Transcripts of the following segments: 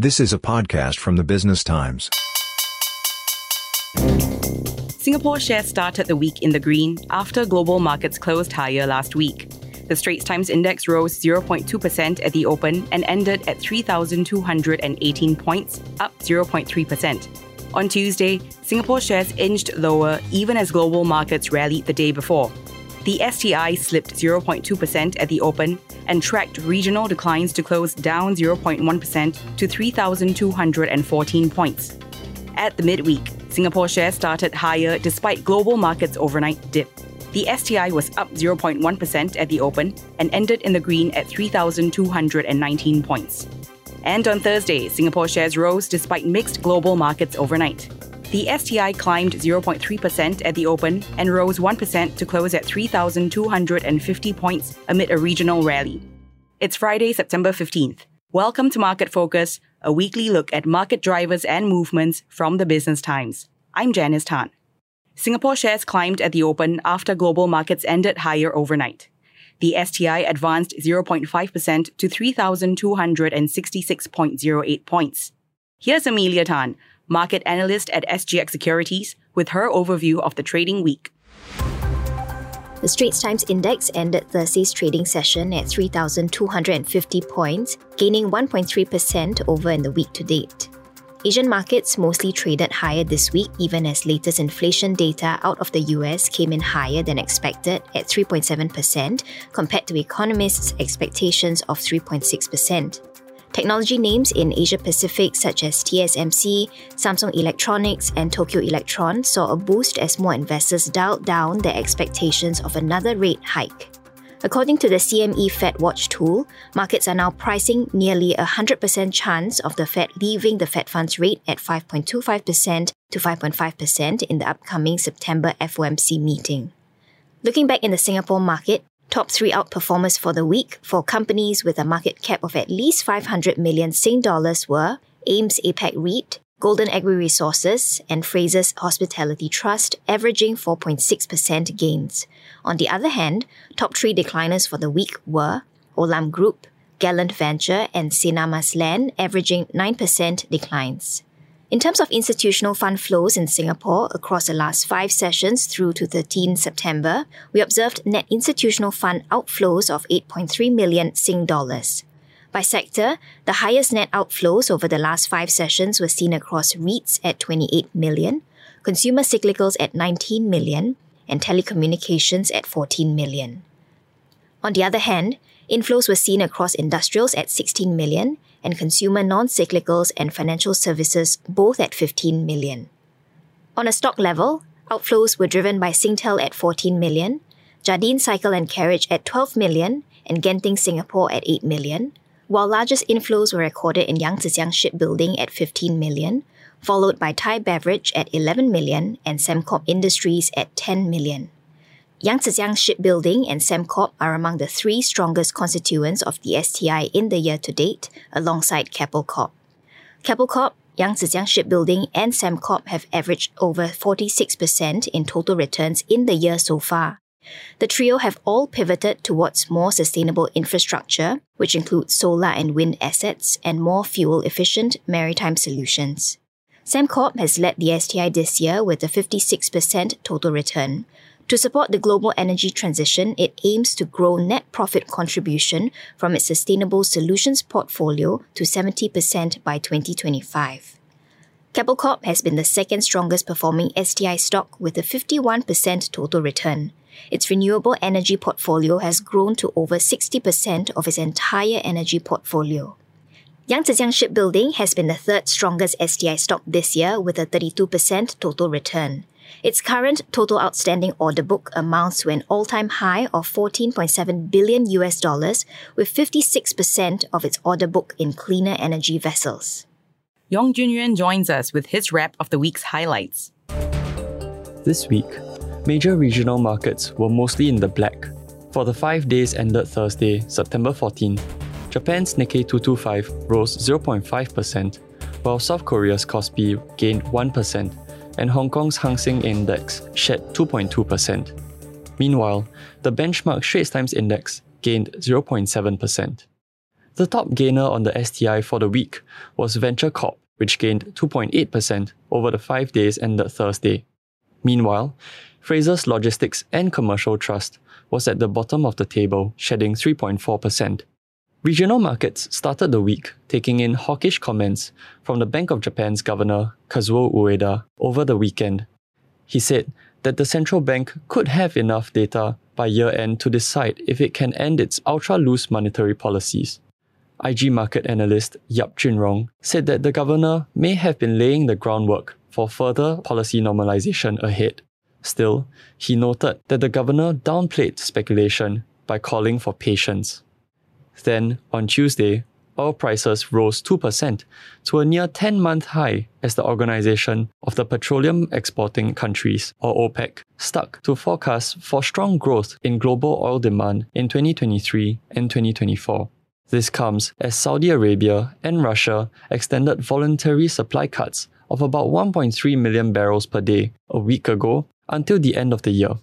This is a podcast from the Business Times. Singapore shares started the week in the green after global markets closed higher last week. The Straits Times Index rose 0.2% at the open and ended at 3,218 points, up 0.3%. On Tuesday, Singapore shares inched lower even as global markets rallied the day before. The STI slipped 0.2% at the open and tracked regional declines to close down 0.1% to 3,214 points. At the midweek, Singapore shares started higher despite global markets' overnight dip. The STI was up 0.1% at the open and ended in the green at 3,219 points. And on Thursday, Singapore shares rose despite mixed global markets overnight. The STI climbed 0.3% at the open and rose 1% to close at 3,250 points amid a regional rally. It's Friday, September 15th. Welcome to Market Focus, a weekly look at market drivers and movements from the Business Times. I'm Janice Tan. Singapore shares climbed at the open after global markets ended higher overnight. The STI advanced 0.5% to 3,266.08 points. Here's Emelia Tan, market analyst at SGX Securities, with her overview of the trading week. The Straits Times Index ended Thursday's trading session at 3,250 points, gaining 1.3% over in the week to date. Asian markets mostly traded higher this week, even as latest inflation data out of the US came in higher than expected at 3.7%, compared to economists' expectations of 3.6%. Technology names in Asia Pacific, such as TSMC, Samsung Electronics, and Tokyo Electron, saw a boost as more investors dialed down their expectations of another rate hike. According to the CME Fed Watch tool, markets are now pricing nearly a 100% chance of the Fed leaving the Fed funds rate at 5.25% to 5.5% in the upcoming September FOMC meeting. Looking back in the Singapore market, top three outperformers for the week for companies with a market cap of at least 500 million Sing dollars were AIMS APAC REIT, Golden Agri Resources, and Frasers Hospitality Trust, averaging 4.6% gains. On the other hand, top three decliners for the week were Olam Group, Gallant Venture, and Sinar Mas Land, averaging 9% declines. In terms of institutional fund flows in Singapore across the last five sessions through to 13 September, we observed net institutional fund outflows of 8.3 million Sing dollars. By sector, the highest net outflows over the last five sessions were seen across REITs at 28 million, consumer cyclicals at 19 million, and telecommunications at 14 million. On the other hand, inflows were seen across industrials at 16 million and consumer non-cyclicals and financial services both at 15 million. On a stock level, outflows were driven by Singtel at 14 million, Jardine Cycle and Carriage at 12 million, and Genting Singapore at 8 million, while largest inflows were recorded in Yang Tze Shipbuilding at 15 million, followed by Thai Beverage at 11 million and Sembcorp Industries at 10 million. Yang Tze Shipbuilding and Sembcorp are among the three strongest constituents of the STI in the year to date, alongside Keppel Corp. Keppel Corp, Yang Tze Shipbuilding, and Sembcorp have averaged over 46% in total returns in the year so far, the trio have all pivoted towards more sustainable infrastructure, which includes solar and wind assets and more fuel efficient maritime solutions. Sembcorp has led the STI this year with a 56% total return. To support the global energy transition, it aims to grow net profit contribution from its sustainable solutions portfolio to 70% by 2025. Keppel Corp has been the second strongest performing STI stock with a 51% total return. Its renewable energy portfolio has grown to over 60% of its entire energy portfolio. Yang Tze Shipbuilding has been the third strongest STI stock this year with a 32% total return. Its current total outstanding order book amounts to an all-time high of 14.7 billion US dollars, with 56% of its order book in cleaner energy vessels. Yong Jun Yuan joins us with his wrap of the week's highlights. This week, major regional markets were mostly in the black. For the five days ended Thursday, September 14, Japan's Nikkei 225 rose 0.5%, while South Korea's Kospi gained 1%, and Hong Kong's Hang Seng Index shed 2.2%. Meanwhile, the benchmark Straits Times Index gained 0.7%. The top gainer on the STI for the week was Venture Corp, which gained 2.8% over the five days ended Thursday. Meanwhile, Frasers Logistics and Commercial Trust was at the bottom of the table, shedding 3.4%. Regional markets started the week taking in hawkish comments from the Bank of Japan's governor, Kazuo Ueda, over the weekend. He said that the central bank could have enough data by year end to decide if it can end its ultra loose monetary policies. IG market analyst Yap Junrong said that the governor may have been laying the groundwork for further policy normalization ahead. Still, he noted that the governor downplayed speculation by calling for patience. Then, on Tuesday, oil prices rose 2% to a near 10 month high as the Organization of the Petroleum Exporting Countries, or OPEC, stuck to forecasts for strong growth in global oil demand in 2023 and 2024. This comes as Saudi Arabia and Russia extended voluntary supply cuts of about 1.3 million barrels per day a week ago until the end of the year.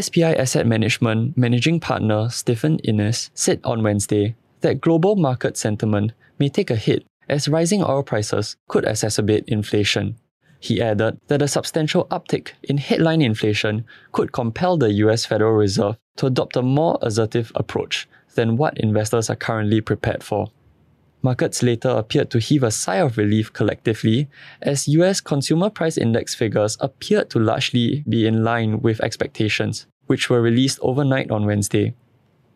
SPI Asset Management managing partner Stephen Innes said on Wednesday that global market sentiment may take a hit as rising oil prices could exacerbate inflation. He added that a substantial uptick in headline inflation could compel the US Federal Reserve to adopt a more assertive approach than what investors are currently prepared for. Markets later appeared to heave a sigh of relief collectively as US consumer price index figures appeared to largely be in line with expectations, which were released overnight on Wednesday.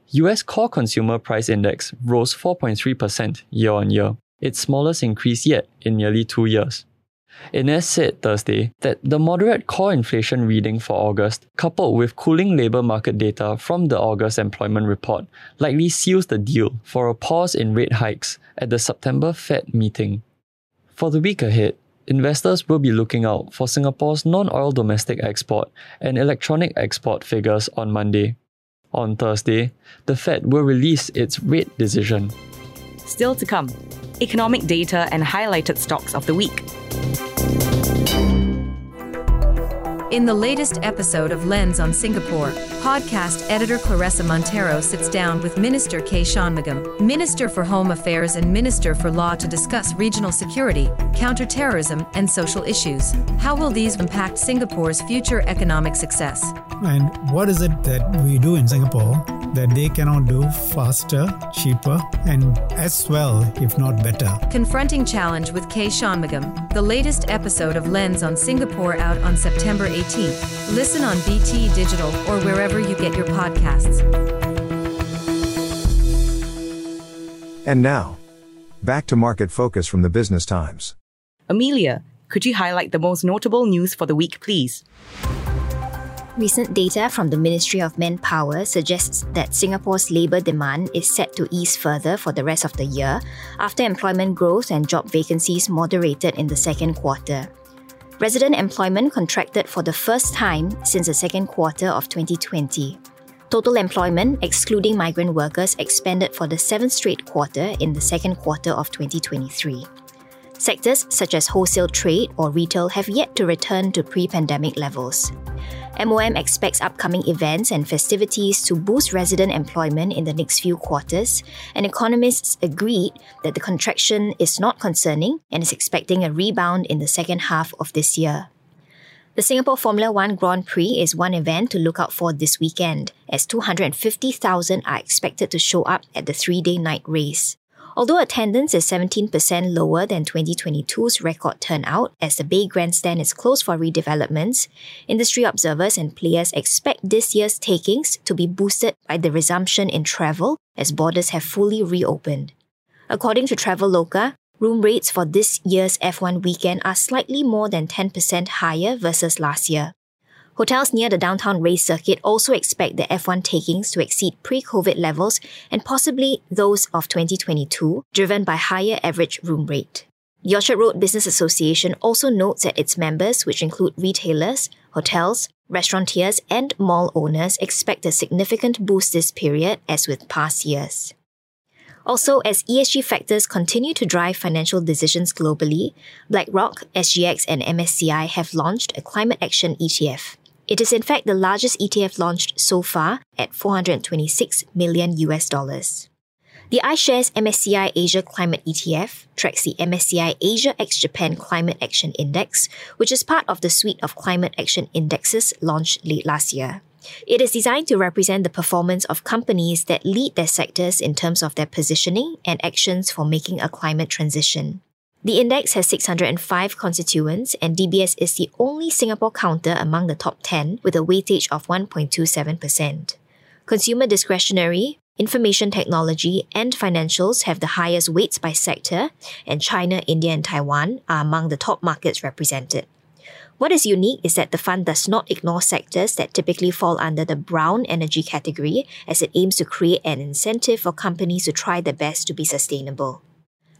US core consumer price index rose 4.3% year on year, its smallest increase yet in nearly two years. Innes said Thursday that the moderate core inflation reading for August, coupled with cooling labour market data from the August employment report, likely seals the deal for a pause in rate hikes at the September Fed meeting. For the week ahead, investors will be looking out for Singapore's non oil domestic export and electronic export figures on Monday. On Thursday, the Fed will release its rate decision. Still to come, economic data and highlighted stocks of the week. In the latest episode of Lens on Singapore, podcast editor Claressa Monteiro sits down with Minister K. Shanmugam, Minister for Home Affairs and Minister for Law to discuss regional security, counterterrorism, and social issues. How will these impact Singapore's future economic success? And what is it that we do in Singapore that they cannot do faster, cheaper, and as well, if not better? Confronting Challenge with K. Shanmugam, the latest episode of Lens on Singapore out on September 18th. Listen on BT Digital or wherever you get your podcasts. And now, back to market focus from the Business Times. Emelia, could you highlight the most notable news for the week, please? Recent data from the Ministry of Manpower suggests that Singapore's labour demand is set to ease further for the rest of the year after employment growth and job vacancies moderated in the second quarter. Resident employment contracted for the first time since the second quarter of 2020. Total employment, excluding migrant workers, expanded for the seventh straight quarter in the second quarter of 2023. Sectors such as wholesale trade or retail have yet to return to pre pandemic levels. MOM expects upcoming events and festivities to boost resident employment in the next few quarters, and economists agreed that the contraction is not concerning and is expecting a rebound in the second half of this year. The Singapore Formula One Grand Prix is one event to look out for this weekend, as 250,000 are expected to show up at the three day night race. Although attendance is 17% lower than 2022's record turnout as the Bay Grandstand is closed for redevelopments, industry observers and players expect this year's takings to be boosted by the resumption in travel as borders have fully reopened. According to Traveloka, room rates for this year's F1 weekend are slightly more than 10% higher versus last year. Hotels near the downtown race circuit also expect the F1 takings to exceed pre COVID levels and possibly those of 2022, driven by higher average room rate. The Orchard Road Business Association also notes that its members, which include retailers, hotels, restaurateurs, and mall owners, expect a significant boost this period as with past years. Also, as ESG factors continue to drive financial decisions globally, BlackRock, SGX, and MSCI have launched a climate action ETF. It is in fact the largest ETF launched so far at 426 million US dollars. The iShares MSCI Asia Climate ETF tracks the MSCI Asia ex Japan Climate Action Index, which is part of the suite of climate action indexes launched late last year. It is designed to represent the performance of companies that lead their sectors in terms of their positioning and actions for making a climate transition. The index has 605 constituents, and DBS is the only Singapore counter among the top 10 with a weightage of 1.27%. Consumer discretionary, information technology, and financials have the highest weights by sector, and China, India, and Taiwan are among the top markets represented. What is unique is that the fund does not ignore sectors that typically fall under the brown energy category, as it aims to create an incentive for companies to try their best to be sustainable.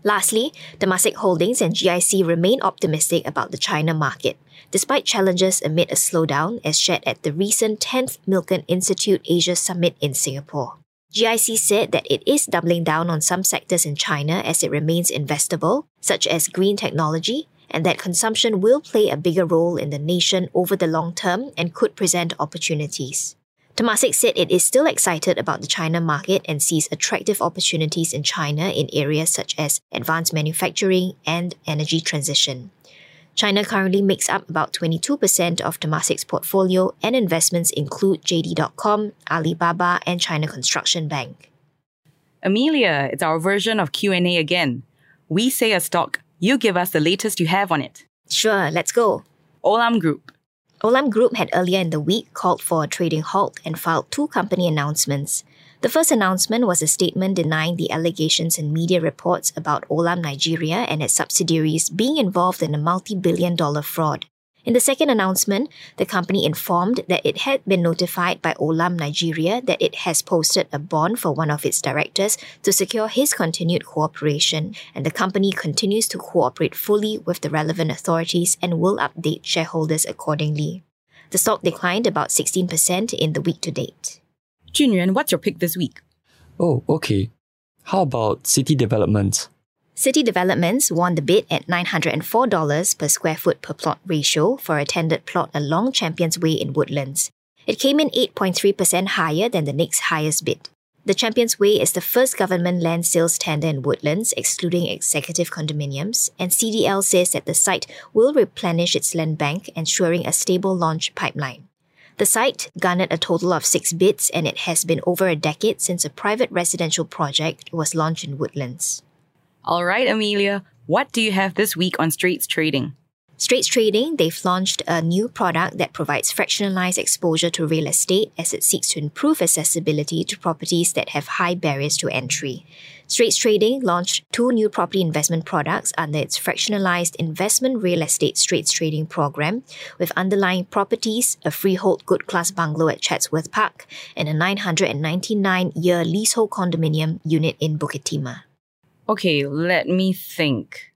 Lastly, Temasek Holdings and GIC remain optimistic about the China market, despite challenges amid a slowdown as shared at the recent 10th Milken Institute Asia Summit in Singapore. GIC said that it is doubling down on some sectors in China as it remains investable, such as green technology, and that consumption will play a bigger role in the nation over the long term and could present opportunities. Temasek said it is still excited about the China market and sees attractive opportunities in China in areas such as advanced manufacturing and energy transition. China currently makes up about 22% of Temasek's portfolio and investments include JD.com, Alibaba, and China Construction Bank. Emelia, it's our version of Q&A again. We say a stock, you give us the latest you have on it. Sure, let's go. Olam Group. Olam Group had earlier in the week called for a trading halt and filed two company announcements. The first announcement was a statement denying the allegations in media reports about Olam Nigeria and its subsidiaries being involved in a multi billion dollar fraud. In the second announcement, the company informed that it had been notified by Olam Nigeria that it has posted a bond for one of its directors to secure his continued cooperation, and the company continues to cooperate fully with the relevant authorities and will update shareholders accordingly. The stock declined about 16% in the week to date. Jun Yuan, what's your pick this week? Oh, okay. How about city developments? City Developments won the bid at $904 per square foot per plot ratio for a tendered plot along Champions Way in Woodlands. It came in 8.3% higher than the next highest bid. The Champions Way is the first government land sales tender in Woodlands, excluding executive condominiums, and CDL says that the site will replenish its land bank, ensuring a stable launch pipeline. The site garnered a total of six bids, and it has been over a decade since a private residential project was launched in Woodlands. All right, Emelia, what do you have this week on Straits Trading? Straits Trading, they've launched a new product that provides fractionalized exposure to real estate as it seeks to improve accessibility to properties that have high barriers to entry. Straits Trading launched two new property investment products under its fractionalized investment real estate Straits Trading program, with underlying properties, a freehold good class bungalow at Chatsworth Park, and a 999 year leasehold condominium unit in Bukit Timah. Okay, let me think.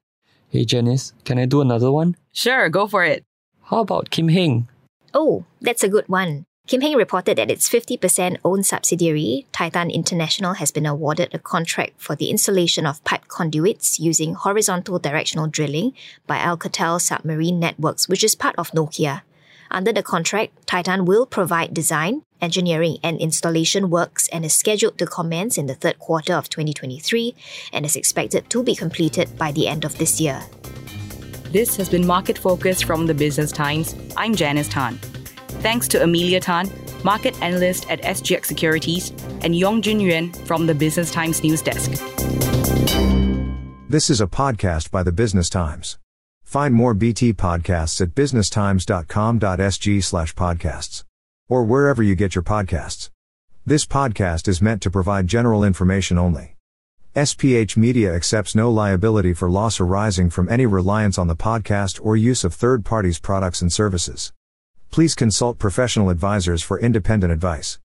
Hey Janice, can I do another one? Sure, go for it. How about Kim Heng? Oh, that's a good one. Kim Heng reported that its 50% owned subsidiary, Titan International, has been awarded a contract for the installation of pipe conduits using horizontal directional drilling by Alcatel Submarine Networks, which is part of Nokia. Under the contract, Titan will provide design, engineering, and installation works and is scheduled to commence in the third quarter of 2023 and is expected to be completed by the end of this year. This has been Market Focus from the Business Times. I'm Janice Tan. Thanks to Emelia Tan, market analyst at SGX Securities, and Yong Jun Yuan from the Business Times News Desk. This is a podcast by the Business Times. Find more BT podcasts at businesstimes.com.sg slash podcasts. Or wherever you get your podcasts. This podcast is meant to provide general information only. SPH Media accepts no liability for loss arising from any reliance on the podcast or use of third parties' products and services. Please consult professional advisors for independent advice.